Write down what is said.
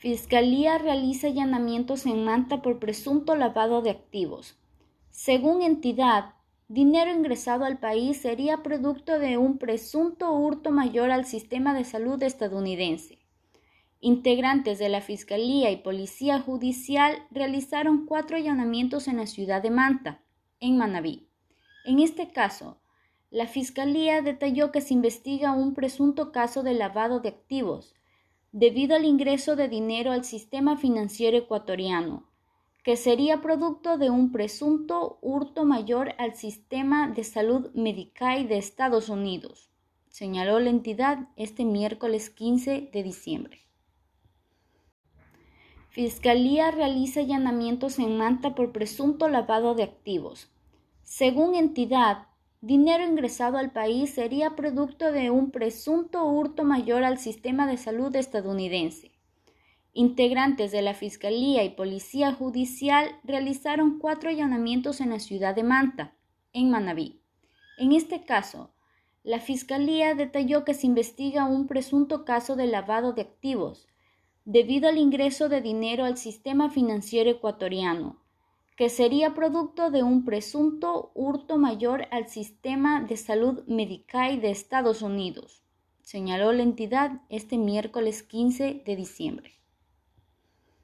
Fiscalía realiza allanamientos en Manta por presunto lavado de activos. Según entidad, dinero ingresado al país sería producto de un presunto hurto mayor al sistema de salud estadounidense. Integrantes de la Fiscalía y Policía Judicial realizaron cuatro allanamientos en la ciudad de Manta, en Manabí. En este caso, la Fiscalía detalló que se investiga un presunto caso de lavado de activos, debido al ingreso de dinero al sistema financiero ecuatoriano, que sería producto de un presunto hurto mayor al sistema de salud Medicaid de Estados Unidos, señaló la entidad este miércoles 15 de diciembre. Fiscalía realiza allanamientos en Manta por presunto lavado de activos. Según entidad, dinero ingresado al país sería producto de un presunto hurto mayor al sistema de salud estadounidense. Integrantes de la Fiscalía y Policía Judicial realizaron cuatro allanamientos en la ciudad de Manta, en Manabí. En este caso, la Fiscalía detalló que se investiga un presunto caso de lavado de activos, debido al ingreso de dinero al sistema financiero ecuatoriano, que sería producto de un presunto hurto mayor al sistema de salud Medicaid de Estados Unidos, señaló la entidad este miércoles 15 de diciembre.